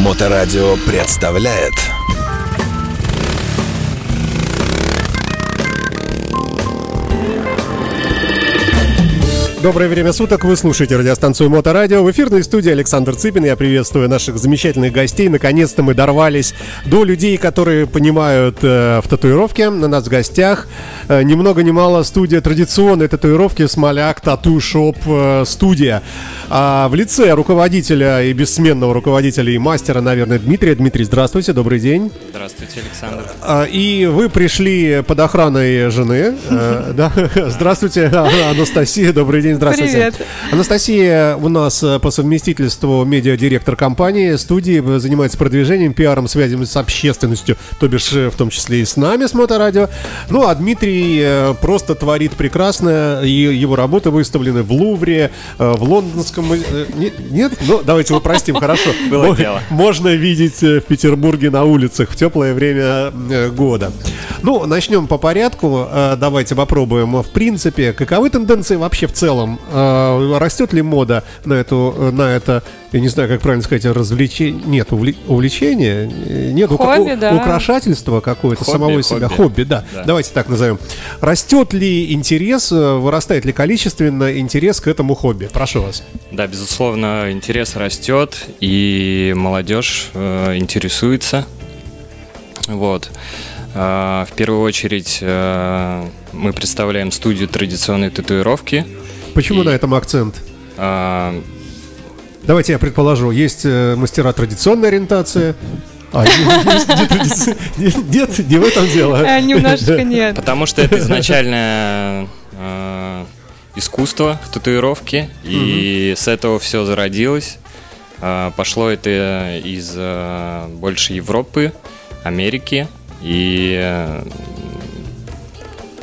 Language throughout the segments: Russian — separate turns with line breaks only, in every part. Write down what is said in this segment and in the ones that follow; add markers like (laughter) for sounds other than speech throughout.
Моторадио представляет
Доброе время суток, вы слушаете радиостанцию Моторадио. В эфирной студии Александр Цыпин. Я приветствую наших замечательных гостей. Наконец-то мы дорвались до людей, которые понимают э, в татуировке. На нас в гостях э, ни много ни мало студия традиционной татуировки Смоляк Тату Шоп э, студия. А в лице руководителя и бессменного руководителя и мастера, наверное, Дмитрия. Дмитрий, здравствуйте, добрый день.
Здравствуйте, Александр.
А, И вы пришли под охраной жены. Э, (laughs) Да, здравствуйте, (laughs) Анастасия, добрый день, здравствуйте.
Привет.
Анастасия у нас э, по совместительству медиадиректор компании, студии, э, занимается продвижением, пиаром, связями с общественностью, то бишь э, в том числе и с нами, с Моторадио. Ну, а Дмитрий просто творит прекрасно, и его работы выставлены в Лувре, в лондонском... Нет? Ну, давайте упростим, хорошо. (laughs)
Было
Мо-
дело.
Можно видеть в Петербурге на улицах в теплое время года. Ну, начнем по порядку. Давайте попробуем. В принципе, каковы тенденции вообще в целом? Э, Растет ли мода на эту, на это, я не знаю, как правильно сказать, развлечение? Нет, увле- увлечение? Нет,
Хобби,
у-
да.
украшательство какое-то
Хобби,
самого себя.
хобби.
Хобби, да.
Да.
Давайте так назовем. Растет ли интерес, э, вырастает ли количественно интерес к этому хобби? Прошу вас.
Да, безусловно, интерес растет, и молодежь э, интересуется. Вот. А, в первую очередь э, мы представляем студию традиционной татуировки.
Почему
И-
на этом акцент?
А,
Давайте я предположу, есть э, мастера традиционной ориентации. А, не- есть не традици- не- нет, не в этом дело.
Э, Немножечко нет.
потому что это изначально э, искусство в татуировке, и с этого все зародилось. А, Пошло это из э, больше Европы, Америки, и э,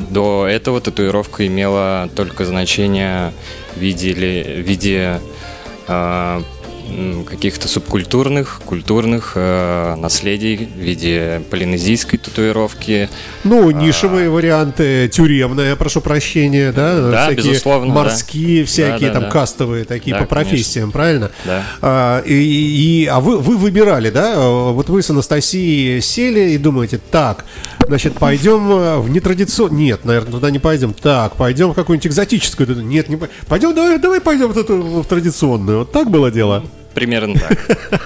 до этого татуировка имела только значение в виде, в виде э, каких-то субкультурных, культурных э, наследий в виде полинезийской татуировки,
Ну, нишевые варианты, тюремная, прошу прощения, да?
Да,
всякие
безусловно, да.
морские, всякие
Да, да,
там
да.
кастовые такие
Да,
по профессиям, правильно?
Да.
А, и, и- а вы, вы выбирали, да? А, Вот вы с Анастасией сели и думаете, так, значит, пойдем э, в нетрадиционную... Нет, наверное, туда не пойдем. Так, пойдем в какую-нибудь экзотическую. Нет, не пойдем. Пойдем, давай, давай пойдем в, эту, в традиционную. Вот так было дело?
Примерно так.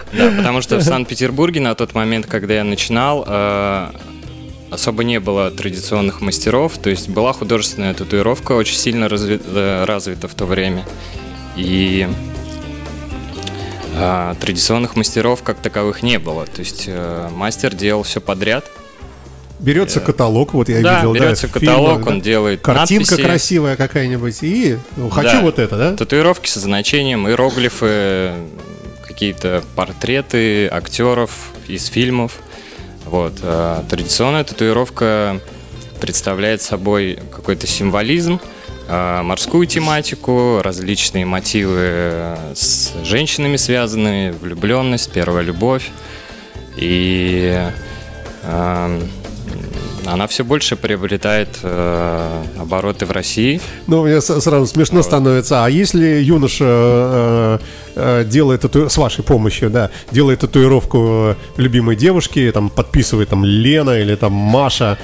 (laughs) Да, потому что в Санкт-Петербурге на тот момент, когда я начинал, э, особо не было традиционных мастеров, то есть была художественная татуировка, очень сильно э, развита в то время. И э, традиционных мастеров как таковых не было. То есть э, мастер делал все подряд.
Берется каталог, вот я
да,
видел,
берется
в
каталог,
фильмах,
он
да?
делает
Картинка
надписи.
красивая какая-нибудь, и ну, хочу
Да.
вот это, да?
Татуировки со значением, иероглифы, какие-то портреты актеров из фильмов. Вот. а Традиционная татуировка представляет собой какой-то символизм, а, морскую тематику, различные мотивы э, с женщинами связанные, влюбленность, первая любовь. И а, она все больше приобретает э, обороты в России.
Ну, мне сразу смешно становится. А если юноша э, э, делает тату... с вашей помощью, да, делает татуировку э, любимой девушки, там подписывает там Лена или там Маша,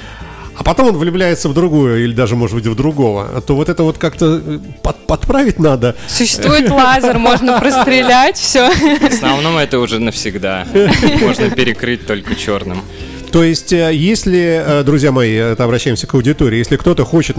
а потом он влюбляется в другую или даже, может быть, в другого, то вот это вот как-то э, под- подправить надо.
Существует лазер, можно прострелять, все.
В основном это уже навсегда. Можно перекрыть только черным.
То есть, э, если, э, друзья мои, это обращаемся к аудитории, если кто-то хочет,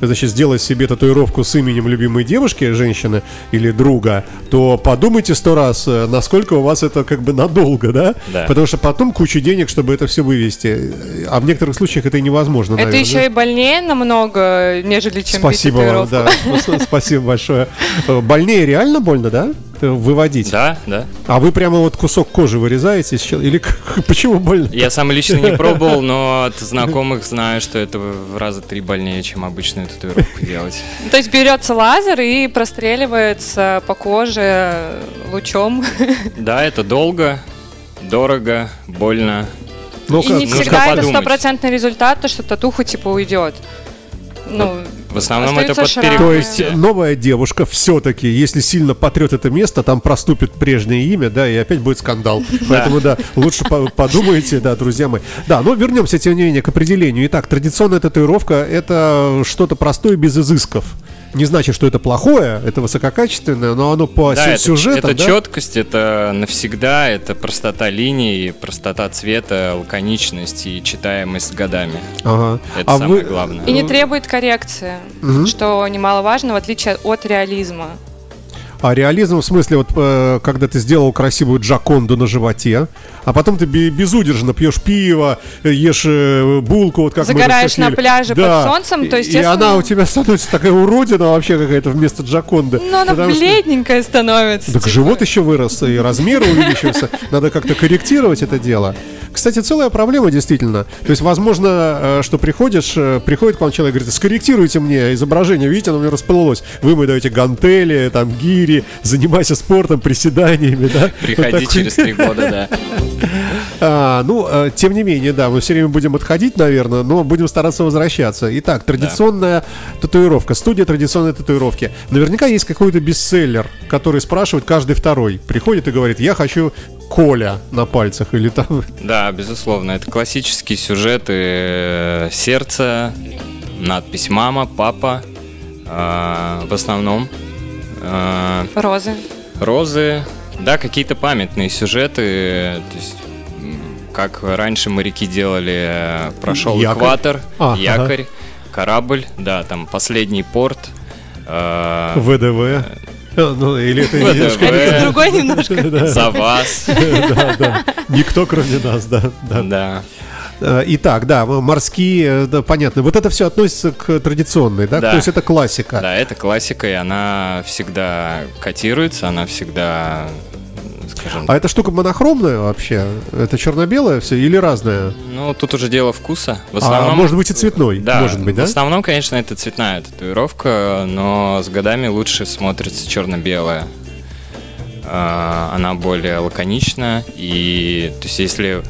значит, сделать себе татуировку с именем любимой девушки, женщины или друга, то подумайте сто раз, э, насколько у вас это как бы надолго, да?
Да.
Потому что потом кучу денег, чтобы это все вывести. А в некоторых случаях это и невозможно,
Это
наверное,
еще
да?
и больнее намного, нежели чем
Спасибо вам, да, спас- (laughs) спасибо большое. Больнее реально больно, да? Выводить.
Да, да.
А вы прямо вот кусок кожи вырезаете Или (laughs) почему больно?
Я сам лично не пробовал, но от (laughs) знакомых знаю, что это в раза три больнее, чем обычную татуировку делать.
То есть берется лазер и простреливается по коже лучом. (laughs)
Да, это долго, дорого, больно.
Ну,
И не всегда это стопроцентный результат, то что татуха типа уйдет. Ну,
В основном это под
шрамы.
То есть новая девушка все-таки, если сильно потрет это место, там проступит прежнее имя, да, и опять будет скандал. Поэтому, да, лучше по- подумайте, да, друзья мои. Да, но вернемся, тем не менее, к определению. Итак, традиционная татуировка – это что-то простое без изысков. Не значит, что это плохое, это высококачественное, но оно по
Да,
сю-
это, это
да?
четкость, это навсегда, это простота линий, простота цвета, лаконичность и читаемость с годами.
Ага.
Это
А
самое
вы-
главное.
И не требует коррекции, что немаловажно, в отличие от реализма.
А реализм в смысле, вот э, когда ты сделал красивую джаконду на животе, а потом ты бе- безудержно пьешь пиво, э, ешь э, булку, вот как мы
Загораешь
рассказали.
на пляже под солнцем, то,
И- И она у тебя становится такая уродина вообще какая-то вместо джаконды.
Но она
Потому что-
бледненькая становится.
Так
типа.
живот еще вырос, и размер увеличился. Надо как-то корректировать это дело. Кстати, целая проблема действительно. То есть, возможно, э, что приходишь, э, приходит к вам человек и говорит, скорректируйте мне изображение, видите, оно у меня расплылось. Вы мне даете гантели, там, гири, занимайся спортом, приседаниями, да? Вот
Приходи
такой-
через три года, да. (laughs)
А, ну, э, тем не менее, да, мы все время будем отходить, наверное, но будем стараться возвращаться. Итак, традиционная татуировка, студия традиционной татуировки. Наверняка есть какой-то бестселлер, который спрашивает каждый второй. Приходит и говорит, я хочу Коля на пальцах или там...
Да, безусловно, это классические сюжеты э, сердце, надпись мама, папа, э, в основном. Э,
Розы.
розы, да, какие-то памятные сюжеты, то есть как раньше моряки делали, э, прошел
Якорь.
экватор,
А,
якорь, корабль, да, там последний порт. э,
ВДВ. Э, Ну, или это
ВДВ.
немножко-
Это другой немножко.
За вас,
Да, да. Никто, кроме нас, да. да.
да.
Э, Итак, да, морские, э, да, понятно. Вот это все относится к традиционной, да?
Да.
То есть это классика.
Да, это классика, и она всегда котируется, она всегда, скажем,
А эта штука монохромная вообще? Это черно-белое все или разное?
ну, тут уже дело вкуса. В
А,
основном,
может быть и цветной?
да,
Может быть, да?
в основном, конечно, это цветная татуировка, но с годами лучше смотрится черно-белая. А, Она более лаконична, и то есть если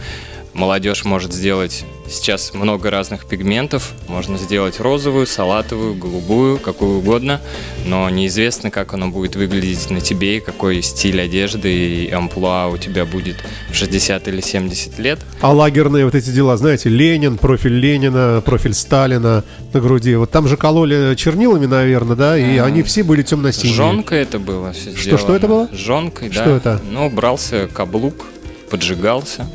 молодежь может сделать сейчас много разных пигментов, можно сделать розовую, салатовую, голубую, какую угодно, но неизвестно, как оно будет выглядеть на тебе, какой стиль одежды и амплуа у тебя будет в 60 или 70 лет.
А лагерные вот эти дела, знаете, Ленин, профиль Ленина, профиль Сталина на груди. Вот там же кололи чернилами, наверное, да? И
Ага.
они все были темно-синие.
Жонка это было все
Что- что это было?
Жонкой, да.
Что это?
Ну, брался каблук, поджигался.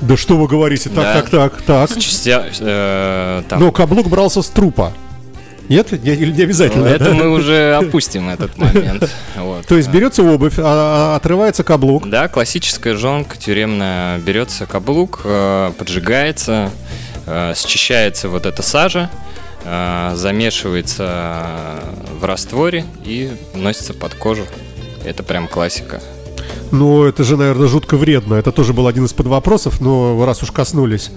Да что вы говорите? Так,
Да.
так, так, так.
Частя, э, там,
Но каблук брался с трупа. Нет? Не- не обязательно?
Ну, это
да?
мы уже опустим этот момент. Вот.
То есть берется обувь, а- а- отрывается каблук.
Да, классическая жонка тюремная. Берется каблук, э, поджигается, э, счищается вот эта сажа, э, замешивается в растворе и носится под кожу. Это прям классика.
Ну, это же, наверное, жутко вредно. Это тоже был один из подвопросов, но раз уж коснулись.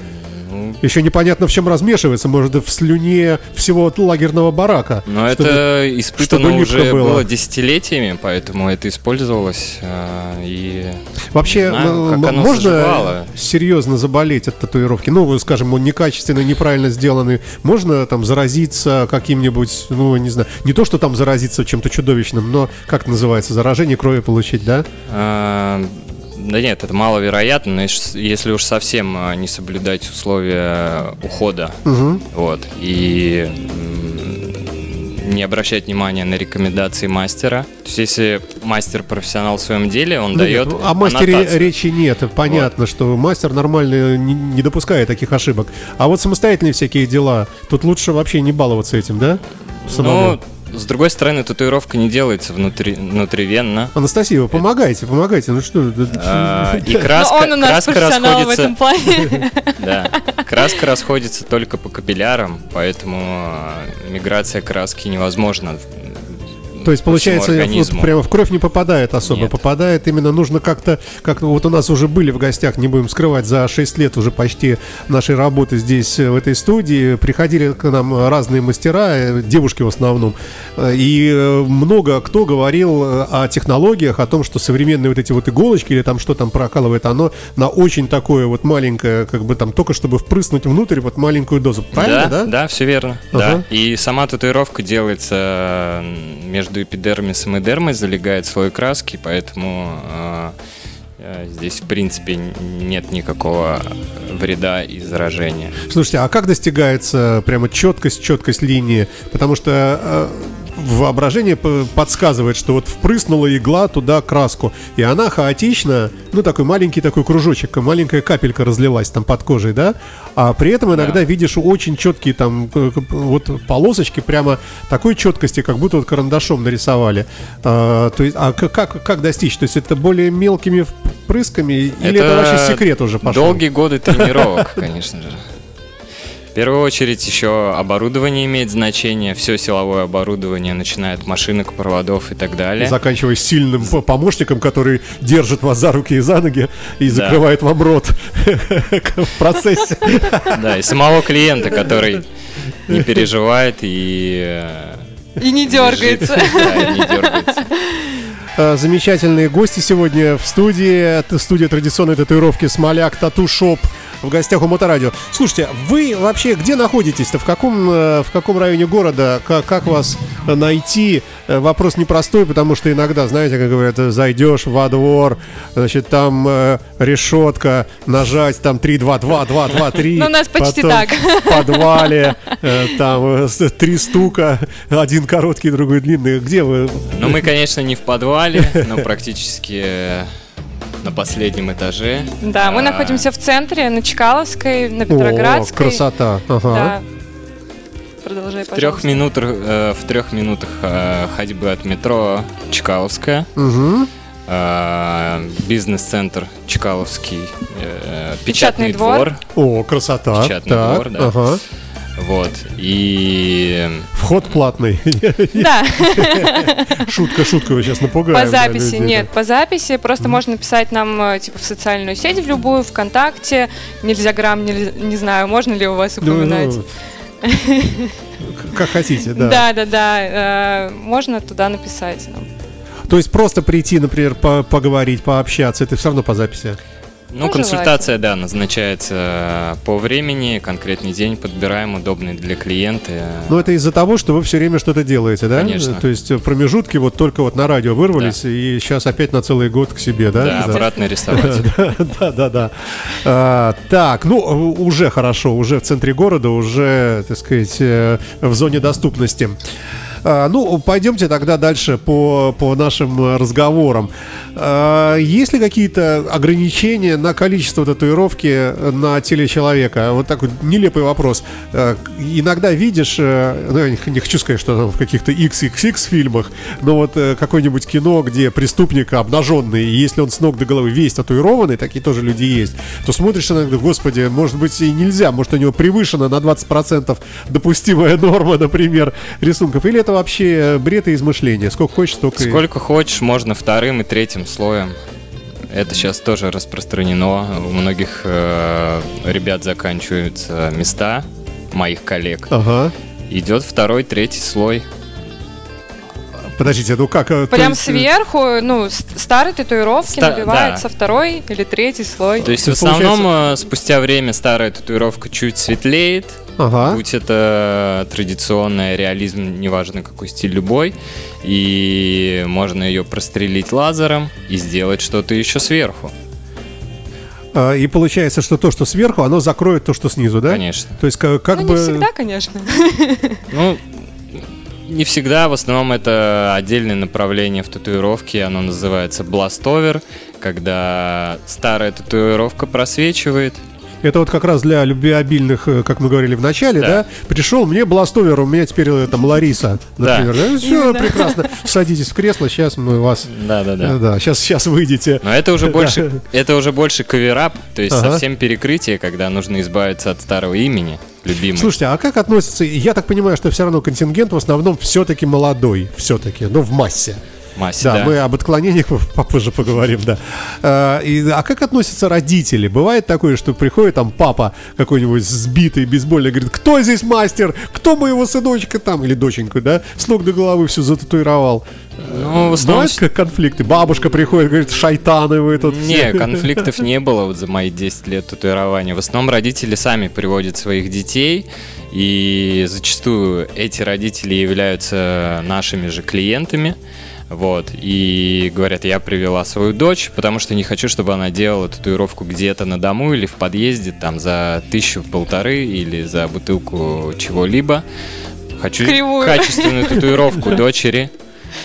Ну,
Еще непонятно, в чем размешивается. Может, в слюне всего лагерного барака.
Но
чтобы-
это испытано
чтобы
уже
было.
было. десятилетиями, поэтому это использовалось. э, и
Вообще,
знаю,
можно
заживало.
серьезно заболеть от татуировки? Ну, скажем, он некачественный, неправильно сделанный. Можно там заразиться каким-нибудь, ну, не знаю, не то, что там заразиться чем-то чудовищным, но, как называется, заражение крови получить, да?
Э, Да нет, это маловероятно, но ес- если уж совсем э, не соблюдать условия ухода,
Мгм.
вот, и не обращать внимания на рекомендации мастера. То есть, если мастер профессионал в своем деле, он
Ну,
дает
нет, о мастере
аннотацию.
речи нет. Понятно, что мастер нормально не, не допускает таких ошибок. А вот самостоятельные всякие дела, тут лучше вообще не баловаться этим, да? Самому.
Ну, с другой стороны, татуировка не делается внутри, внутривенно.
Анастасия, вы помогайте, помогайте. Ну что,
А, И краска,
он у нас
краска
профессионал в
расходится.
этом плане. (laughs)
Да, краска расходится только по капиллярам, поэтому э, миграция краски невозможна.
То есть, получается, вот прямо в кровь не попадает особо.
Нет.
Попадает именно нужно как-то, как вот у нас уже были в гостях, не будем скрывать, за 6 лет уже почти нашей работы здесь, э, в этой студии, приходили к нам разные мастера, э, девушки в основном, Э, и много кто говорил о технологиях, о том, что современные вот эти вот иголочки или там что там прокалывает, оно на очень такое вот маленькое, как бы там только чтобы впрыснуть внутрь вот маленькую дозу. Правильно, да?
да? Да, все верно.
Ага.
Да. И сама татуировка делается м, между эпидермисом и дермой, залегает слой краски, поэтому э, э, здесь, в принципе, нет никакого вреда и заражения.
Слушайте, а как достигается прямо четкость, четкость линии? Потому что э, воображение подсказывает, что вот впрыснула игла туда краску, и она хаотично, ну такой маленький такой кружочек, маленькая капелька разлилась там под кожей, да? А при этом иногда
Да.
видишь очень четкие там э, вот полосочки прямо такой четкости, как будто вот карандашом нарисовали. А, то есть, а как, как достичь? То есть это более мелкими впрысками или это, вообще секрет уже пошел?
Долгие годы тренировок, (laughs) конечно же. В первую очередь еще оборудование имеет значение, все силовое оборудование, начиная от машинок, проводов и так далее.
Заканчивая сильным помощником, который держит вас за руки и за ноги и
Да.
закрывает вам рот (laughs) в процессе.
Да, и самого клиента, который не (laughs) переживает и э,
И не дергается.
да, и не дергается.
Э, Замечательные гости сегодня в студии. Это студия традиционной татуировки Смоляк Тату Шоп в гостях у Моторадио. Слушайте, вы вообще где находитесь-то? В каком, э, в каком районе города? Как, как вас э, найти? Э, Вопрос непростой, потому что иногда, знаете, как говорят, зайдешь во двор, значит, там э, решетка, нажать там 3, 2, 2, 2, 2, 3.
Ну, у нас почти так.
В подвале э, там э, три стука, один короткий, другой длинный. Где вы?
Ну, мы, конечно, не в подвале, но практически на последнем этаже.
Да, мы
А,
находимся в центре, на Чкаловской, на
О,
Петроградской.
красота. Ага.
Да. Продолжай,
В трех минутах, э, в трех минутах э, ходьбы от метро Чкаловская,
Мгм.
э, бизнес-центр Чкаловский, э,
Печатный
печатный
двор.
двор,
О, красота.
Печатный
Так,
двор, да.
ага.
Вот и
Вход платный.
Да,
Шутка, шутка, вы сейчас напугаем.
по записи нет, по записи. Просто можно написать нам э, типа в социальную сеть, в любую, ВКонтакте. Нельзя грамм, нельзя- не знаю, можно ли у вас.
Ну,
упоминать.
ну, к- Как хотите, да.
Да, да, да. э, Можно туда написать нам.
То есть просто прийти, например, по- поговорить, пообщаться, это все равно по записи.
Ну, консультация, да, назначается по времени, конкретный день подбираем, удобный для клиента.
Но это из-за того, что вы все время что-то делаете, да?
Конечно.
То есть э, промежутки вот только вот на радио вырвались, и сейчас опять на целый год к себе, да?
Да, (laughs)
Да.
обратно рисовать.
Да, да, да. А, так, ну, у- уже хорошо, уже в центре города, уже, так сказать, э, в зоне доступности. А, ну, пойдемте тогда дальше по, по нашим разговорам. А, есть ли какие-то ограничения на количество татуировки на теле человека? Вот такой нелепый вопрос. А, иногда видишь, э, ну, я не, не хочу сказать, что там в каких-то XXX фильмах, но вот э, какое-нибудь кино, где преступник обнаженный, и если он с ног до головы весь татуированный, такие тоже люди есть, то смотришь иногда, господи, может быть и нельзя, может у него превышена на 20% допустимая норма, например, рисунков, или это вообще бред и измышление, сколько хочешь, столько и-
Сколько хочешь, можно вторым и третьим слоем. Это сейчас тоже распространено. У многих э, ребят заканчиваются места моих коллег.
Ага.
Идет второй, третий слой.
Подождите, ну как? э, то
Прям
есть, э,
сверху, ну, с- старой татуировки
Ста-
набивается
да.
второй или третий слой.
То есть
То
в
есть,
основном э, спустя время старая татуировка чуть светлеет.
Ага.
Будь это традиционная, реализм, неважно какой стиль любой. И можно ее прострелить лазером и сделать что-то еще сверху.
А, И получается, что то, что сверху, оно закроет то, что снизу, да?
Конечно.
То есть как, как
ну,
бы...
не всегда, конечно. (laughs)
Ну, не всегда, в основном это отдельное направление в татуировке, оно называется бластовер, когда старая татуировка просвечивает,
Это вот как раз для любвеобильных, э, как мы говорили в начале, да?
Да.
Пришел, мне Бластовер, у меня теперь э, там Лариса,
Да.
например. Все прекрасно. Садитесь в кресло, сейчас мы вас...
Да, да, да.
э, Да, сейчас, сейчас выйдете.
Но это уже больше, это уже больше каверап, то есть
Ага.
совсем перекрытие, когда нужно избавиться от старого имени, любимый.
Слушайте, а как относится... Я так понимаю, что все равно контингент в основном все-таки молодой, все-таки, ну, в массе.
Массе,
Да,
да.
мы об отклонениях (laughs) попозже поговорим, да. А, и- а как относятся родители? Бывает такое, что приходит там папа какой-нибудь сбитый, бейсбольный, говорит, кто здесь мастер? Кто моего сыночка там? Или доченьку, да? С ног до головы все зататуировал.
Ну, в основном...
Бывают как конфликты? Бабушка приходит, говорит, шайтаны вы тут
Не,
все».
конфликтов не было вот за мои 10 лет татуирования. В основном родители сами приводят своих детей, и зачастую эти родители являются нашими же клиентами. Вот, и говорят, я привела свою дочь, потому что не хочу, чтобы она делала татуировку где-то на дому или в подъезде, там, за тысячу, полторы или за бутылку чего-либо. Хочу
Кривую.
качественную (laughs) татуировку дочери,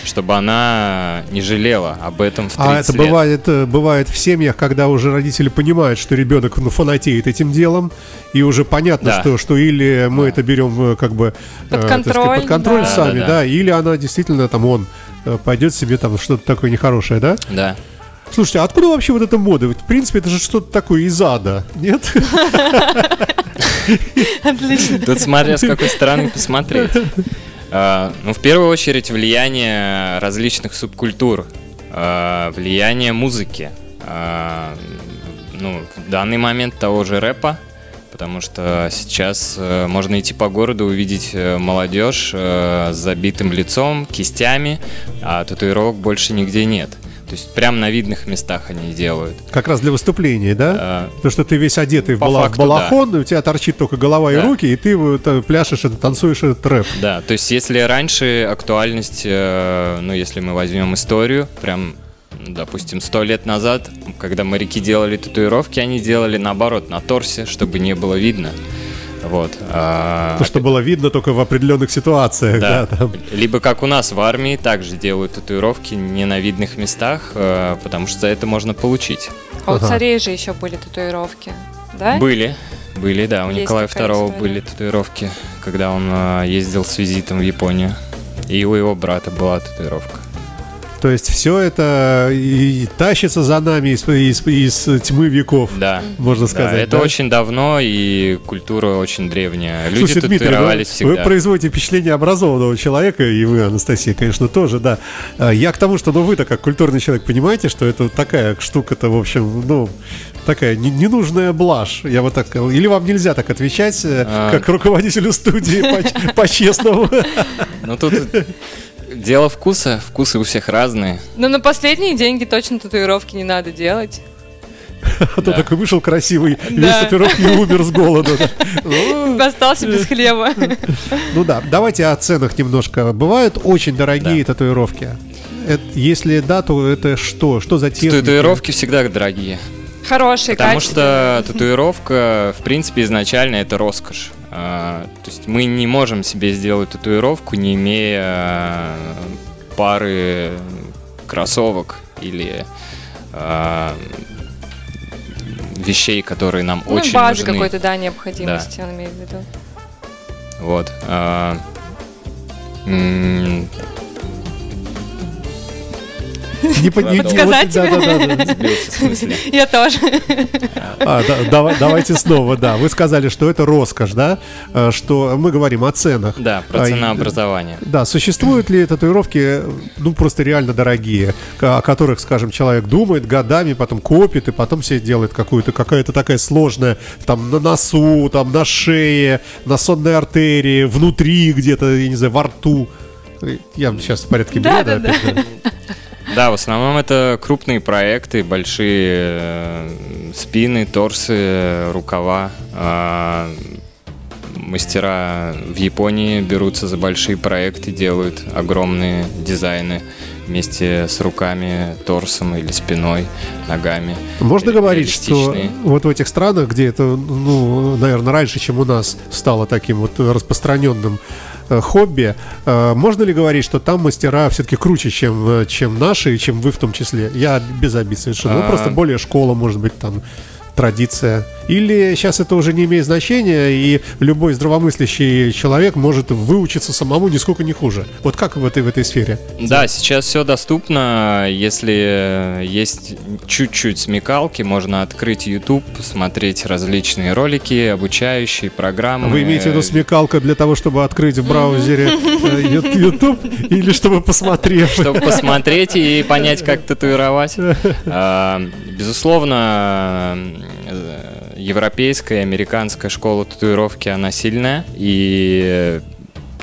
чтобы она не жалела об этом в 30
А это
лет.
бывает, э, бывает в семьях, когда уже родители понимают, что ребенок ну, фанатеет этим делом, и уже понятно,
Да.
что, что или мы это берем э, как бы
Под
э, так сказать,
контроль,
под контроль
да.
сами, да,
Да-да-да.
или она действительно там он пойдет себе там что-то такое нехорошее, да?
Да.
Слушайте, а откуда вообще вот эта мода? Ведь, в принципе, это же что-то такое из ада, нет?
Отлично.
Тут смотря с какой стороны посмотреть. А, Ну, в первую очередь, влияние различных субкультур, а, влияние музыки. А, Ну, в данный момент того же рэпа, потому что сейчас э, можно идти по городу, увидеть э, молодежь э, с забитым лицом, кистями, а татуировок больше нигде нет. То есть прям на видных местах они делают.
Как раз для выступления, да?
А,
Потому что ты весь одетый в бала-
факту,
балахон, и у тебя торчит только голова и
Да.
руки, и ты э, пляшешь, это, танцуешь этот рэп.
Да, то есть если раньше актуальность, ну если мы возьмем историю, прям, допустим, сто лет назад, когда моряки делали татуировки, они делали наоборот, на торсе, чтобы не было видно. Вот. а,
То, что было видно только в определенных ситуациях, да,
да.
там.
Либо как у нас в армии также делают татуировки не на видных местах, э, потому что за это можно получить.
А у
Ага.
царей же еще были татуировки, да?
Были, были, да. У
Есть
Николая II
история.
были татуировки, когда он э, ездил с визитом в Японию. И у его брата была татуировка.
То есть все это и тащится за нами из, из- из тьмы веков,
Да.
можно
Да,
сказать.
это
да?
очень давно и культура очень древняя. Люди
Слушайте, Дмитрий, ну, вы
всегда.
производите впечатление образованного человека, и вы, Анастасия, конечно, тоже, да. А, Я к тому, что, ну, вы-то как культурный человек понимаете, что это такая штука-то, в общем, ну, такая не- ненужная блажь, я вот так сказал. Или вам нельзя так отвечать, э,
А.
как руководителю студии, по- (laughs) по-честному?
Ну тут дело вкуса, вкусы у всех разные.
Но на последние деньги точно татуировки не надо делать. (laughs)
А то такой вышел красивый, (laughs) весь татуировки и умер с голоду. (laughs) да. Ну,
Остался без хлеба.
Ну да, давайте о ценах немножко. Бывают очень дорогие татуировки. Это- если да, то это что? Что за техника?
Татуировки всегда дорогие.
Хорошие,
Потому что татуировка, в принципе, изначально это роскошь. А, то есть мы не можем себе сделать татуировку, не имея а, пары кроссовок или а, вещей, которые нам
Ну,
очень
базы
нужны.
какой-то, да, необходимости, он имеет в виду.
Вот. (laughs)
Не под- не-
Подсказать
да, да, да, да. (laughs)
Я тоже.
А, да, давай- давайте снова, да. Вы сказали, что это роскошь, да? Э, Что мы говорим о ценах.
Да, про
А,
ценообразование.
Да, существуют ли татуировки, ну, просто реально дорогие, о которых, скажем, человек думает годами, потом копит, и потом себе делает какую-то, какая-то такая сложная, там, на носу, там, на шее, на сонной артерии, внутри где-то, я не знаю, во рту. Я сейчас в порядке
Да,
бреда
да,
опять, да. (laughs)
Да, в основном это крупные проекты, большие э, спины, торсы, рукава. А, Мастера в Японии берутся за большие проекты, делают огромные дизайны вместе с руками, торсом или спиной, ногами.
Можно говорить, что вот в этих странах, где это, ну, наверное, раньше, чем у нас стало таким вот распространенным э, хобби, э, можно ли говорить, что там мастера все-таки круче, чем, э, чем наши, чем вы в том числе? Я без обид совершенно. Ну,
А.
просто более школа, может быть, там традиция. Или сейчас это уже не имеет значения, и любой здравомыслящий человек может выучиться самому нисколько не хуже. Вот как в этой, в этой сфере?
Да, сейчас все доступно. Если есть чуть-чуть смекалки, можно открыть YouTube, смотреть различные ролики, обучающие программы.
Вы имеете в виду смекалка для того, чтобы открыть в браузере э, YouTube или чтобы посмотреть?
Чтобы посмотреть и понять, как (laughs) татуировать. А, Безусловно, европейская и американская школа татуировки, она сильная. И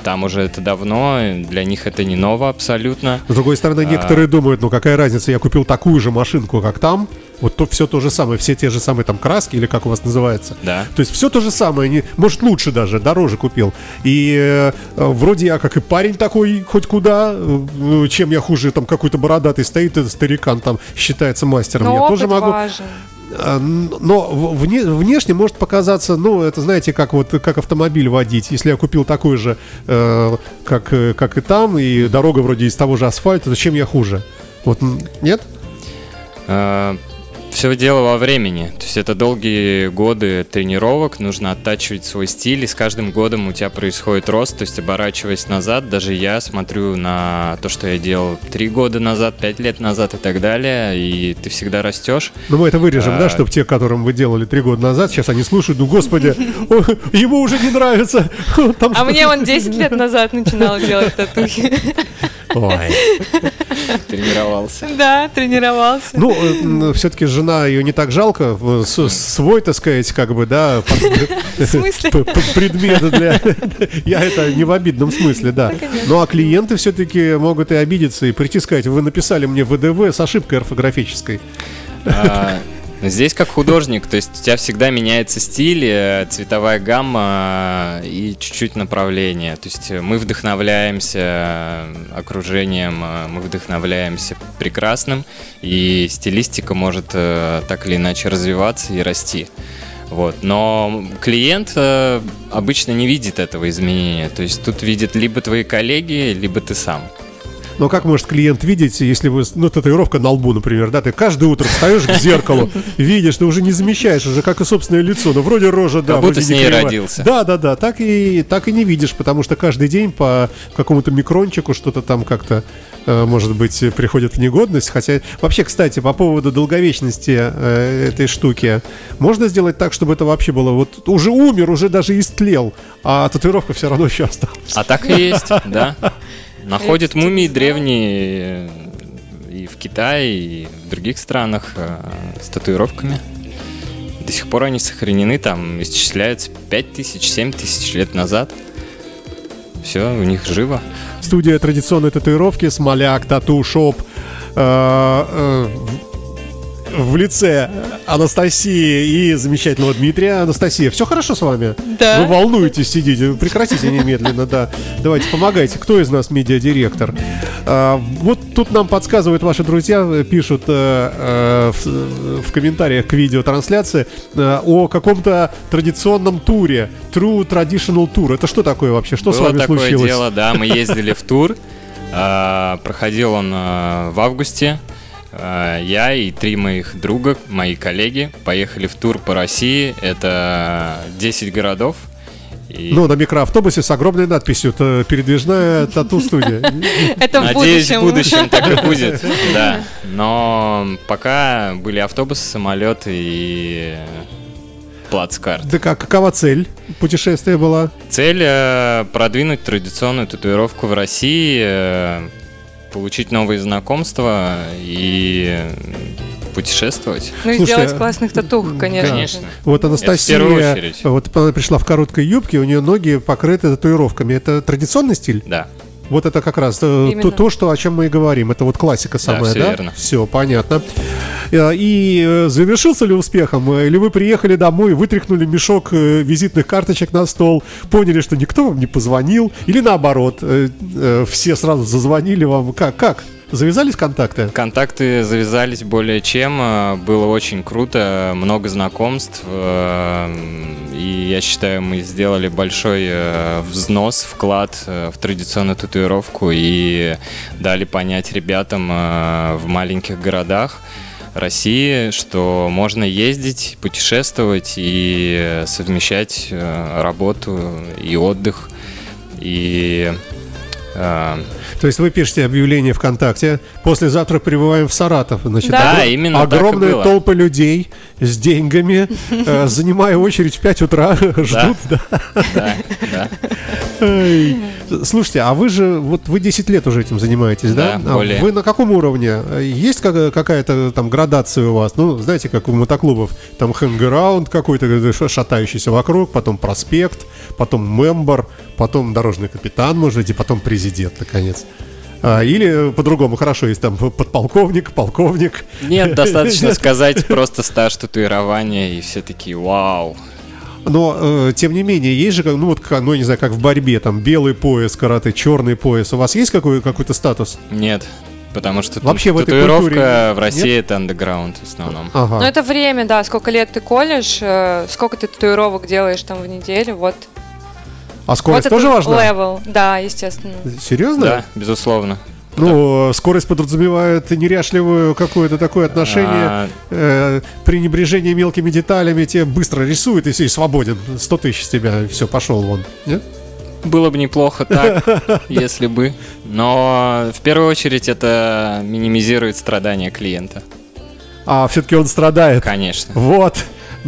там уже это давно, для них это не ново абсолютно.
С другой стороны, некоторые думают, ну какая разница, я купил такую же машинку, как там, вот то все то же самое, все те же самые там краски или как у вас называется.
Да.
То есть все то же самое, не, может лучше даже, дороже купил. И э, э, вроде я как и парень такой, хоть куда, э, чем я хуже, там какой-то бородатый стоит, этот старикан там считается мастером.
Но
я
опыт
тоже могу.
важен.
А, Но вне- внешне может показаться, ну, это знаете, как вот как автомобиль водить. Если я купил такой же, э, как, э, как и там, и дорога вроде из того же асфальта, зачем я хуже? Вот нет?
Все дело во времени. То есть это долгие годы тренировок, нужно оттачивать свой стиль, и с каждым годом у тебя происходит рост. То есть оборачиваясь назад, даже я смотрю на то, что я делал три года назад, пять лет назад и так далее, и ты всегда растешь.
Ну, мы это вырежем, да,
А.
чтобы те, которым вы делали три года назад, сейчас они слушают, ну, господи, (laughs) ему уже не нравится. (laughs)
А мне он 10 лет назад начинал делать (laughs) татухи.
Ой.
Тренировался.
Да, тренировался.
Ну, все-таки жена ее не так жалко, э, свой, так сказать, как бы, да, (laughs)
В смысле?
предмет для... (laughs) Я это не в обидном смысле, да. Ну, а клиенты все-таки могут и обидеться, и прийти сказать, вы написали мне ВДВ с ошибкой орфографической.
Здесь как художник, то есть у тебя всегда меняется стиль, э, цветовая гамма э, и чуть-чуть направление. То есть мы вдохновляемся э, окружением, мы вдохновляемся прекрасным, и стилистика может так или иначе развиваться и расти. Вот. Но клиент обычно не видит этого изменения. То есть тут видят либо твои коллеги, либо ты сам.
Но как может клиент видеть, если вы, ну, татуировка на лбу, например, да, ты каждое утро встаешь к зеркалу, (laughs) видишь, ты уже не замечаешь уже, как и собственное лицо, ну, вроде рожа, да,
Как будто с
не
ней родился.
Да, да, да, так и, так и не видишь, потому что каждый день по какому-то микрончику что-то там как-то, э, может быть, приходит в негодность, хотя, вообще, кстати, по поводу долговечности э, этой штуки, можно сделать так, чтобы это вообще было, вот, уже умер, уже даже истлел, а татуировка все равно еще осталась.
А так и есть, да. (laughs) Находят мумии древние э, и в Китае, и в других странах э, с татуировками. До сих пор они сохранены, там исчисляются 5000, 7000 лет назад. Все, у них живо.
Студия традиционной татуировки Смоляк Тату Шоп в лице Анастасии и замечательного Дмитрия. Анастасия, все хорошо с вами?
Да.
Вы волнуетесь, сидите. Прекратите немедленно, да. Давайте, помогайте. Кто из нас медиадиректор? А, вот тут нам подсказывают ваши друзья, пишут э, э, в, в комментариях к видеотрансляции э, о каком-то традиционном туре. True Traditional Tour. Это что такое вообще? Что с
Было
вами
такое
случилось?
дело, да, мы ездили в тур. А, Проходил он а, в августе. А, Я и три моих друга, мои коллеги, поехали в тур по России. Это 10 городов. И
Ну, на микроавтобусе с огромной надписью «Т- «Передвижная тату-студия». (laughs)
Это в
Надеюсь, в
будущем.
будущем так и будет. (laughs) Да. Но пока были автобусы, самолеты и плацкарт.
Да как, какова цель путешествия была?
Цель э, продвинуть традиционную татуировку в России, э, получить новые знакомства и путешествовать.
Ну и
Слушай,
сделать
а-
классных татух, конечно.
Конечно.
Вот Анастасия,
первую очередь.
вот она пришла в короткой юбке, у нее ноги покрыты татуировками. Это традиционный стиль?
Да.
Вот это как раз э, то, то, что, о чем мы и говорим. Это вот классика самая,
всё
да?
верно.
Все, понятно. Э, И э, завершился ли успехом? Э, Или вы приехали домой, вытряхнули мешок визитных карточек на стол, поняли, что никто вам не позвонил? Или наоборот, все сразу зазвонили вам? Как? Как? Завязались контакты?
Контакты завязались более чем. Было очень круто, много знакомств. И я считаю, мы сделали большой взнос, вклад в традиционную татуировку и дали понять ребятам в маленьких городах, России, что можно ездить, путешествовать и совмещать э, работу и отдых. И э,
То есть вы пишете объявление ВКонтакте. Послезавтра прибываем в Саратов. Значит,
Да.
Да, именно так и
огромная
было.
толпа людей с деньгами, э, (laughs) занимая очередь в 5 утра, (laughs) ждут. да.
да.
Слушайте, а вы же, вот вы 10 лет уже этим занимаетесь, да?
Да,
А
более.
Вы на каком уровне? Есть как- какая-то там градация у вас? Ну, знаете, как у мотоклубов, там хэнграунд какой-то, шатающийся вокруг, потом проспект, потом мембер, потом дорожный капитан, может быть, и потом президент, наконец. А, или по-другому, хорошо, есть там подполковник, полковник.
Нет, достаточно (laughs) сказать просто стаж татуирования, и все такие вау.
Но, э, тем не менее, есть же, ну, вот, ну, я не знаю, как в борьбе, там, белый пояс карате, черный пояс. У вас есть какой- какой-то статус?
Нет, потому что
Вообще в этой
татуировка
культуре
в России это андеграунд в основном.
Ага.
Ну, это время, да, сколько лет ты колешь, э, сколько ты татуировок делаешь там в неделю, вот.
А скорость
вот
тоже важна?
level, да, естественно.
Серьезно?
Да, безусловно.
Ну, скорость подразумевает неряшливое какое-то такое отношение,
А,
э, пренебрежение мелкими деталями, тебе быстро рисует, и все, и свободен. 100 тысяч с тебя, все, пошел вон. Нет?
Было бы неплохо так, (laughs) если бы. Но в первую очередь это минимизирует страдания клиента.
А все-таки он страдает.
Конечно.
Вот.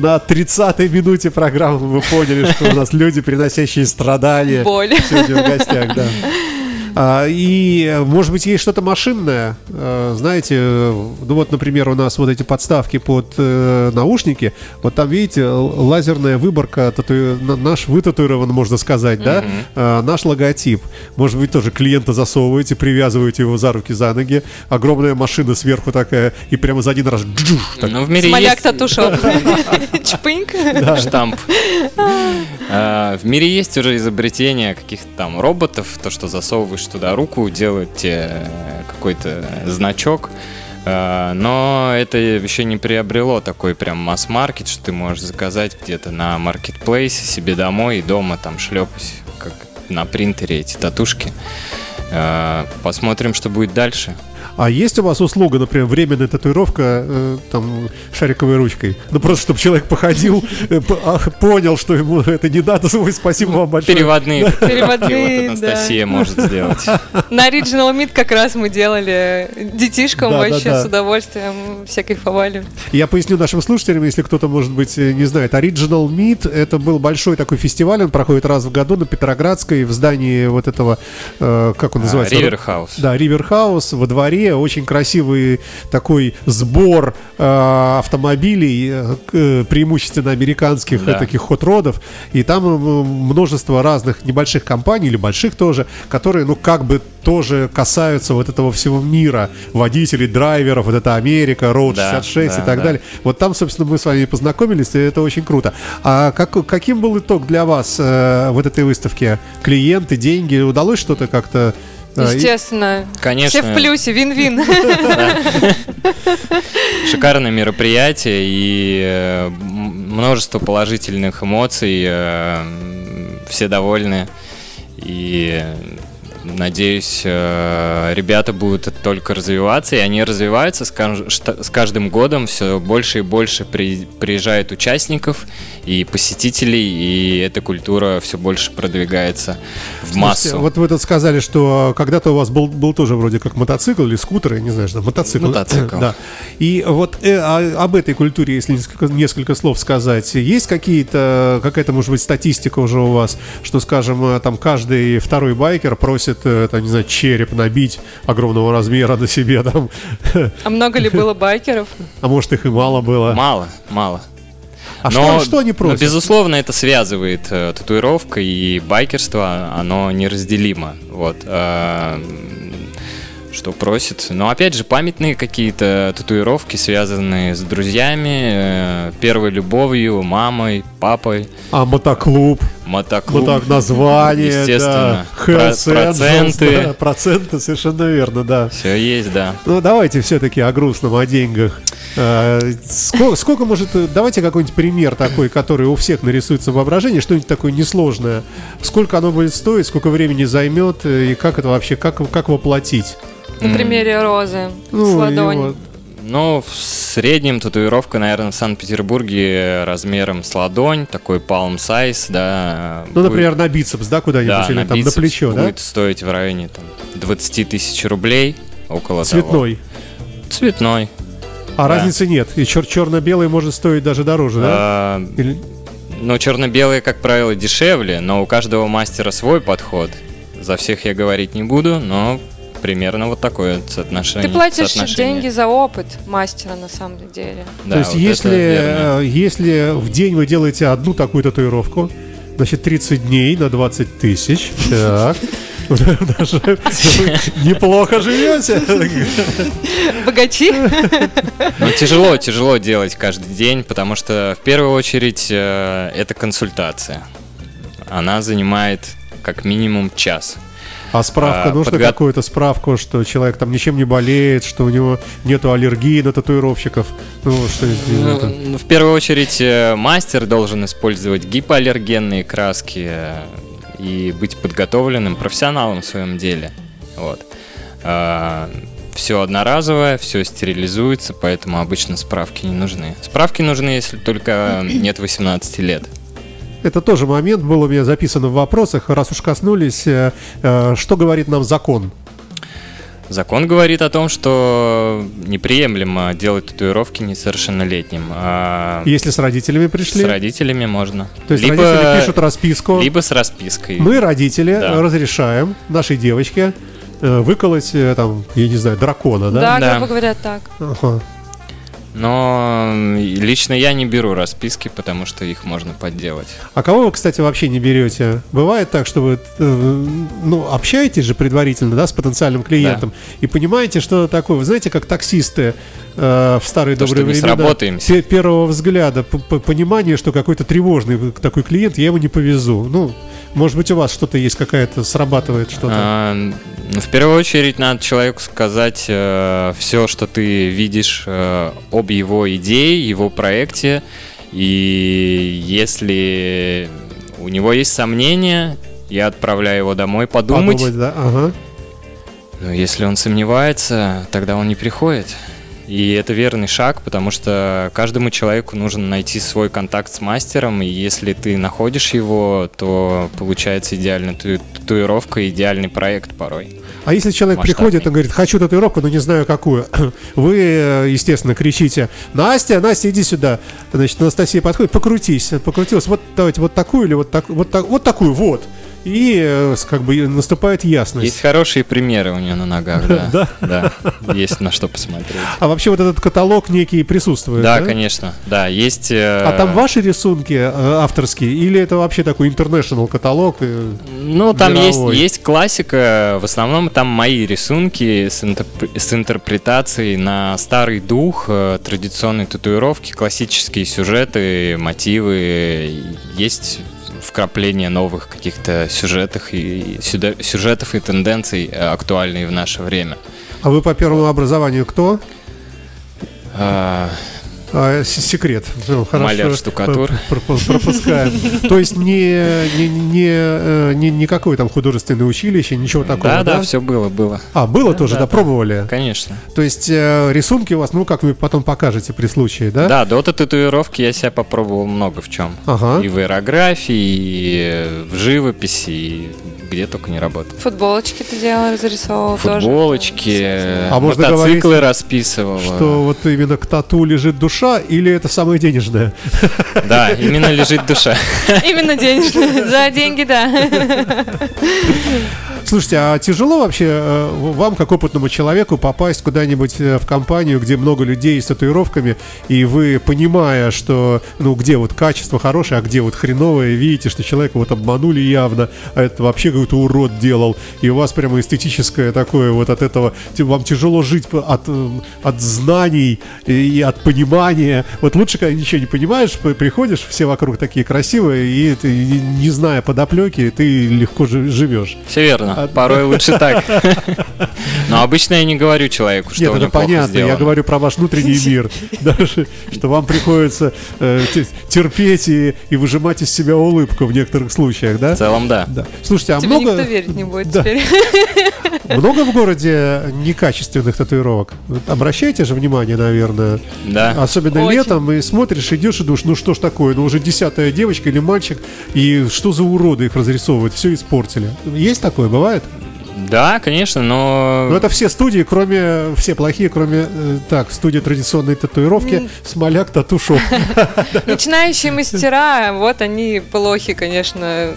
На 30-й минуте программы вы поняли, что у нас люди, приносящие страдания.
Боль.
Сегодня в гостях, да. А, и, может быть, есть что-то машинное. Э, Знаете, ну вот, например, у нас вот эти подставки под э, наушники. Вот там, видите, лазерная выборка, тату- на- наш вытатуирован, можно сказать, да? Э, Наш логотип. Может быть, тоже клиента засовываете, привязываете его за руки, за ноги. Огромная машина сверху такая, и прямо за один раз джуш, так
Ну, в мире
Смоляк
есть
татушоп. (laughs) Чпыньк.
штамп. (laughs) А, В мире есть уже изобретения каких-то там роботов, то, что засовываешь туда руку, делают тебе э, какой-то значок. А, Но это еще не приобрело такой прям масс-маркет, что ты можешь заказать где-то на маркетплейсе себе домой и дома там шлепать, как на принтере эти татушки. А, Посмотрим, что будет дальше.
А есть у вас услуга, например, временная татуировка э, там шариковой ручкой? Ну просто чтобы человек походил, э, а, понял, что ему это не надо. (laughs) Ой, спасибо вам большое.
Переводные
Переводные,
вот
да.
Анастасия может сделать. (laughs)
На Original Meat как раз мы делали детишкам
Да,
вообще
да.
с удовольствием, все кайфовали.
Я поясню нашим слушателям, если кто-то, может быть, э, не знает. Original Meat — это был большой такой фестиваль, он проходит раз в году на Петроградской, в здании вот этого, э, как он называется?
Ривер Хаус.
Да, Риверхаус во дворе, очень красивый такой сбор э, автомобилей, э, э, преимущественно американских
Да.
таких хот-родов, и там э, множество разных небольших компаний или больших тоже, которые, ну, как бы тоже касаются вот этого всего мира, водителей, драйверов, вот это Америка, Road
Да,
66 и
да,
так
да.
далее. Вот там, собственно, мы с вами познакомились, и это очень круто. А как, каким был итог для вас э, вот этой выставки? Клиенты, деньги, удалось что-то как-то... и-
Естественно.
Конечно.
Все в плюсе, вин-вин. (laughs)
Шикарное мероприятие и э, множество положительных эмоций. э, Все довольны. И э, надеюсь, э, ребята будут только развиваться, и они развиваются с каждым годом. Все больше и больше при- приезжает участников и посетителей, и эта культура все больше продвигается в
Слушайте,
массу.
Вот вы тут сказали, что когда-то у вас был, был тоже вроде как мотоцикл или скутер, я не знаю, что мотоцикл.
Мотоцикл. (coughs)
Да. И вот э, а- об этой культуре, если несколько, несколько слов сказать, есть какие-то, какая-то, может быть, статистика уже у вас, что, скажем, э, там каждый второй байкер просит, э, там, не знаю, череп набить огромного размера на себе, (laughs) там,
А много ли было байкеров?
а может их и мало было.
Мало, мало.
А
Но-
что, что они
но,
просят?
безусловно, это связывает э, татуировка и байкерство, оно неразделимо. Вот. э, что просит. Но опять же, памятные какие-то татуировки, связанные с друзьями, э, первой любовью, мамой, папой,
А мотоклуб,
мотоклуб.
вот так название,
Естественно.
да,
Про- проценты.
да, проценты, совершенно верно, да.
Все есть, да.
Ну, давайте все-таки о грустном, о деньгах. Э, Сколько, сколько может... Давайте какой-нибудь пример такой, который у всех нарисуется в воображении, что-нибудь такое несложное. Сколько оно будет стоить, сколько времени займет, и как это вообще, как, как воплотить?
На примере розы с
Ну, и
ладони.
Ну, в среднем татуировка, наверное, в Санкт-Петербурге размером с ладонь, такой palm size, да.
Ну,
будет-
например, на бицепс, да, куда-нибудь,
да,
или
на,
там на плечо, да?
будет стоить в районе там, 20 тысяч рублей, около того.
Цветной.
Цветной.
А
Да.
разницы нет. И чер- черно-белый может стоить даже дороже, да?
А,
Или-
Ну, черно-белые, как правило, дешевле, но у каждого мастера свой подход. За всех я говорить не буду, но примерно вот такое соотношение.
Ты платишь
соотношение.
деньги за опыт мастера на самом деле.
Да,
То есть,
вот
если, э, если в день вы делаете одну такую татуировку, значит, 30 дней на 20 тысяч. Так. (laughs) Даже неплохо живете.
Богачи.
Ну, тяжело, тяжело делать каждый день, потому что в первую очередь э, это консультация. Она занимает как минимум час.
А справка,
А,
нужно
подго-
какую-то справку, что человек там ничем не болеет, что у него нету аллергии на татуировщиков. Ну, что
Ну, в первую очередь э, мастер должен использовать гипоаллергенные краски э, и быть подготовленным профессионалом в своем деле. Вот. Все одноразовое, все стерилизуется, поэтому обычно справки не нужны. Справки нужны, если только (clears throat) нет 18 лет.
Это тоже момент был у меня записан в вопросах, раз уж коснулись, э, э, что говорит нам закон?
Закон говорит о том, что неприемлемо делать татуировки несовершеннолетним. А
Если с родителями пришли,
с родителями можно.
то есть
либо,
родители пишут расписку,
либо с распиской.
мы, родители,
Да.
разрешаем нашей девочке э, выколоть, там, я не знаю, дракона, да?
Да,
Да.
грубо говоря, так.
Ага.
Но лично я не беру расписки, потому что их можно подделать.
А кого вы, кстати, вообще не берете? Бывает так, что вы э, ну, общаетесь же предварительно да, с потенциальным клиентом и понимаете, что такое. Вы знаете, как таксисты э, в старые
То,
добрые времена
сработаемся.
пе- первого взгляда понимание, что какой-то тревожный такой клиент, я его не повезу. Ну, может быть, у вас что-то есть, какая-то срабатывает что-то.
А, ну, в первую очередь надо человеку сказать все, что ты видишь э, об его идее, его проекте. И если у него есть сомнения, я отправляю его домой подумать.
Подумать, да, ага.
Но если он сомневается, тогда он не приходит. И это верный шаг, потому что каждому человеку нужно найти свой контакт с мастером, и если ты находишь его, то получается идеальная тату- татуировка, идеальный проект порой.
А если человек
Масштабный.
приходит и говорит, хочу татуировку, но не знаю какую, (clears throat) вы, э, естественно, кричите, Настя, Настя, иди сюда. Значит, Анастасия подходит, покрутись, покрутилась, вот давайте вот такую или вот, так, вот, так, вот такую, вот. И э, как бы наступает ясность.
Есть хорошие примеры у нее на ногах, (laughs) да. Да, есть на что посмотреть.
А вообще вот этот каталог некий присутствует,
Да,
да?
конечно, да, есть... э,
А там ваши рисунки э, авторские или это вообще такой international каталог?
Ну, там есть, есть классика, в основном там мои рисунки с, интерп- с интерпретацией на старый дух, традиционной татуировки, классические сюжеты, мотивы, есть вкрапление новых каких-то сюжетов и, сюда- сюжетов и тенденций, э, актуальные в наше время.
А вы по первому образованию кто?
А,
секрет. Хорошо.
Маляр-штукатур.
Пр- пр- Пропускаем. То есть не, не, не, э, не, никакое там художественное училище, ничего такого,
да,
да?
да, все было, было.
А, было тоже,
да,
да,
да.
пробовали?
Конечно.
То есть э, рисунки у вас, ну, как вы потом покажете при случае, да?
Да, до татуировки я себя попробовал много в чем.
Ага.
И в аэрографии, и в живописи, и где только не работал.
Футболочки ты делал, разрисовывал тоже.
Футболочки, э,
А можно
мотоциклы
говорить,
расписывал.
Что вот именно к тату лежит душа или это самое денежное? (laughs)
Да, именно лежит душа.
Именно денежные. За деньги, да. (laughs)
Слушайте, а тяжело вообще э, вам, как опытному человеку, попасть куда-нибудь э, в компанию, где много людей с татуировками, и вы, понимая, что, ну, где вот качество хорошее, а где вот хреновое, видите, что человека вот обманули явно, а это вообще какой-то урод делал, и у вас прямо эстетическое такое вот от этого, вам тяжело жить от, э, от знаний и, от понимания. Вот лучше, когда ничего не понимаешь, приходишь, все вокруг такие красивые, и ты, не зная подоплеки, ты легко жи- живешь.
Все верно. Порой лучше так. Но обычно я не говорю человеку, что
Нет, это понятно. Я
сделано.
говорю про ваш внутренний мир. Даже, что вам приходится э, те- терпеть и, и выжимать из себя улыбку в некоторых случаях, да?
В целом, да.
Да. Слушайте, а
Тебе
много...
никто верить не будет (laughs)
Да.
теперь.
Много в городе некачественных татуировок? Обращайте же внимание, наверное.
Да.
Особенно
Очень.
летом, и смотришь, идешь и думаешь, ну что ж такое, ну уже десятая девочка или мальчик, и что за уроды их разрисовывают, все испортили. Есть такое, бывает?
Да, конечно, но...
Но это все студии, кроме, все плохие, кроме, э, так, студия традиционной татуировки, Смоляк, Татушоп. (laughs)
Начинающие мастера, вот они плохи, конечно.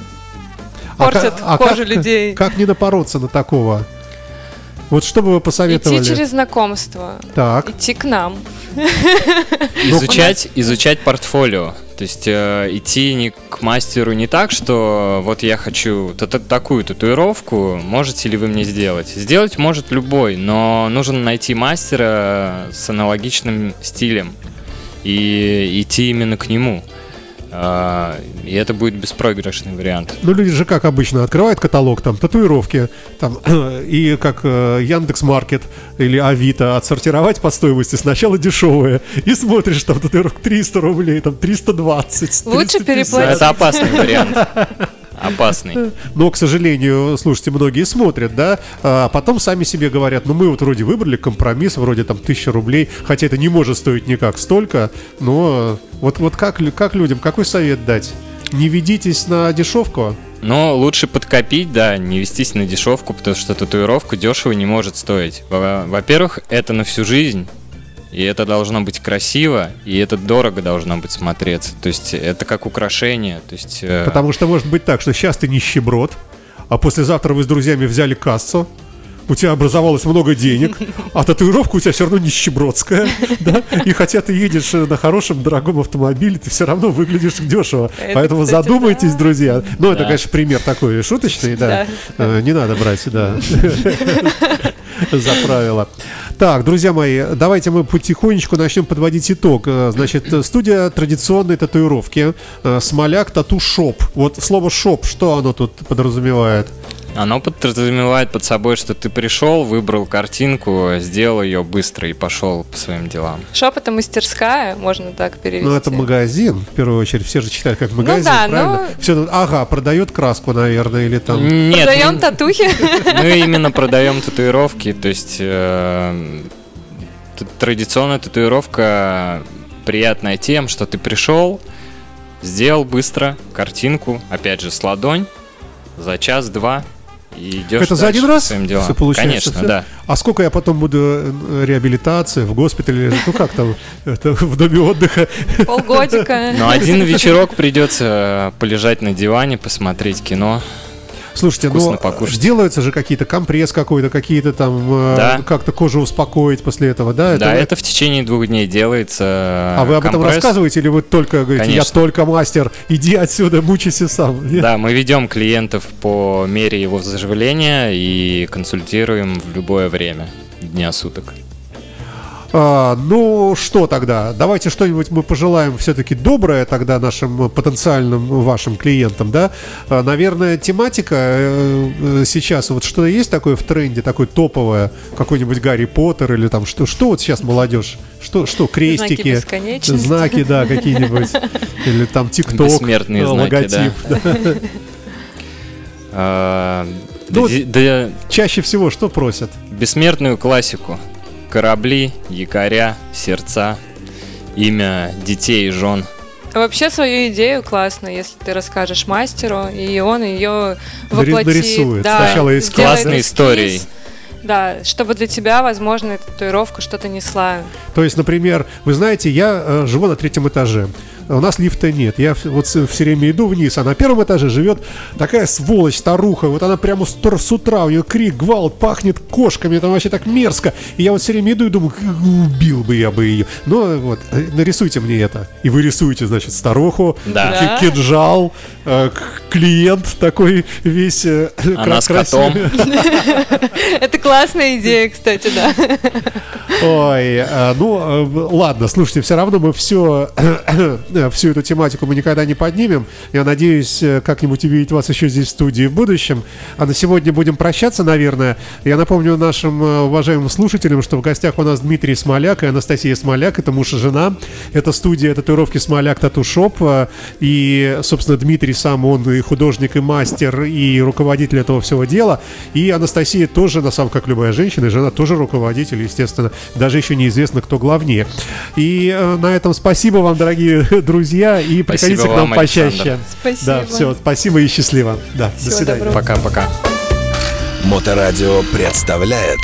А
Портят
а
кожу людей.
Как не напороться на такого? Вот что бы вы посоветовали?
Идти через знакомство.
Так,
Идти к нам. (laughs)
изучать, изучать портфолио. То есть э, идти не к мастеру не так, что вот я хочу та- та- такую татуировку, можете ли вы мне сделать? Сделать может любой, но нужно найти мастера с аналогичным стилем и идти именно к нему. А, и это будет беспроигрышный вариант.
ну люди же как обычно открывают каталог, там, татуировки, там, (clears throat) и как э, Яндекс Маркет или Авито отсортировать по стоимости сначала дешевые, (laughs) и смотришь, там, татуировка 300 рублей, там, 320,
Лучше
350.
переплатить.
Это опасный вариант. (laughs) Опасный.
Но, к сожалению, слушайте, многие смотрят, да, а потом сами себе говорят, ну мы вот вроде выбрали компромисс, вроде там тысяча рублей, хотя это не может стоить никак столько, но вот, вот как, как людям, какой совет дать? Не ведитесь на дешевку?
Но лучше подкопить, да, не вестись на дешевку, потому что татуировку дешево не может стоить. Во- Во-первых, это на всю жизнь, и это должно быть красиво, и это дорого должно быть смотреться. То есть это как украшение. То есть, э,
Потому что может быть так, что сейчас ты нищеброд, а послезавтра вы с друзьями взяли кассу, у тебя образовалось много денег, (laughs) а татуировка у тебя все равно нищебродская, (laughs) да? И хотя ты едешь на хорошем, дорогом автомобиле, ты все равно выглядишь дешево.
Это,
Поэтому
кстати,
задумайтесь,
да.
друзья. Ну, это,
Да.
конечно, пример такой шуточный, да.
Да.
Э, Не надо брать, да. (laughs) За правило. Так, друзья мои, давайте мы потихонечку начнем подводить итог. Э, Значит, э, студия традиционной татуировки э, Смоляк Tattoo Shop. Вот слово shop, что оно тут подразумевает?
Оно подразумевает под собой, что ты пришел, выбрал картинку, сделал ее быстро и пошел по своим делам.
Shop это мастерская, можно так перевести.
Ну, это магазин, в первую очередь. Все же читают как магазин,
да,
правильно?
но-
Все, ага, продает краску, наверное, или там...
Нет,
Продаем
мы-
татухи.
мы именно продаем татуировки, то есть э, традиционная татуировка приятная тем, что ты пришел, сделал быстро картинку, опять же с ладонь, за час-два и идешь
Это за один раз
своим делам.
все получается?
Конечно,
всё?
да.
А сколько я потом буду э, реабилитации в госпитале? Ну как там, это, в доме отдыха?
Полгодика.
Но один вечерок придется полежать на диване, посмотреть кино.
Слушайте,
Вкусно
ну
покушать.
делаются же какие-то компресс какой-то, какие-то там э,
Да.
как-то кожу успокоить после этого, да?
да, это в течение двух дней делается.
А вы об этом
компресс.
рассказываете или вы только говорите, я
Конечно.
только мастер, иди отсюда, мучайся сам? Нет?
Да, мы ведем клиентов по мере его заживления и консультируем в любое время дня суток.
А, ну что тогда? Давайте что-нибудь мы пожелаем все-таки доброе тогда нашим потенциальным вашим клиентам, да? А, наверное, тематика э, э, сейчас вот что есть такое в тренде, такое топовое, какой-нибудь Гарри Поттер или там что? Что вот сейчас молодежь? Что? Что? Крестики?
бесконечности.
Знаки, да, какие-нибудь. Или там ТикТок,
Бессмертные знаки,
логотип. да. (laughs)
А,
Ну,
да
Чаще всего что просят?
бессмертную классику. Корабли, якоря, сердца, имя детей и жен.
Вообще свою идею классно, если ты расскажешь мастеру, и он ее воплотит.
нарисует.
Да,
Сначала
сделает
Классной историей.
Да, чтобы для тебя, возможно, эта татуировка что-то несла.
То есть, например, вы знаете, я э, живу на третьем этаже. У нас лифта нет. Я вот все время иду вниз, а на первом этаже живет такая сволочь, старуха. Вот она прямо с, тр- с утра, у нее крик, гвалт, пахнет кошками, там вообще так мерзко. И я вот все время иду и думаю, «Как убил бы я бы ее. Но вот, э, нарисуйте мне это. И вы рисуете, значит, старуху,
Да.
ки-
Да.
кинжал, э, к- клиент такой весь э,
Она с котом. (laughs)
Это классная идея, кстати, да.
Ой, ну ладно, слушайте, все равно мы все э, всю эту тематику мы никогда не поднимем. Я надеюсь э, как-нибудь увидеть вас еще здесь в студии в будущем. А на сегодня будем прощаться, наверное. Я напомню нашим э, уважаемым слушателям, что в гостях у нас Дмитрий Смоляк и Анастасия Смоляк. Это муж и жена. Это студия татуировки Смоляк Тату Шоп. И, собственно, Дмитрий сам, он и художник, и мастер, и руководитель этого всего дела. И Анастасия тоже, на самом как любая женщина, и жена тоже руководитель, естественно. Даже еще неизвестно, кто главнее. И э, на этом спасибо вам, дорогие друзья, и приходите к нам
вам,
почаще.
Спасибо.
Да, все, спасибо и счастливо. Да, до свидания.
Пока-пока.
Моторадио представляет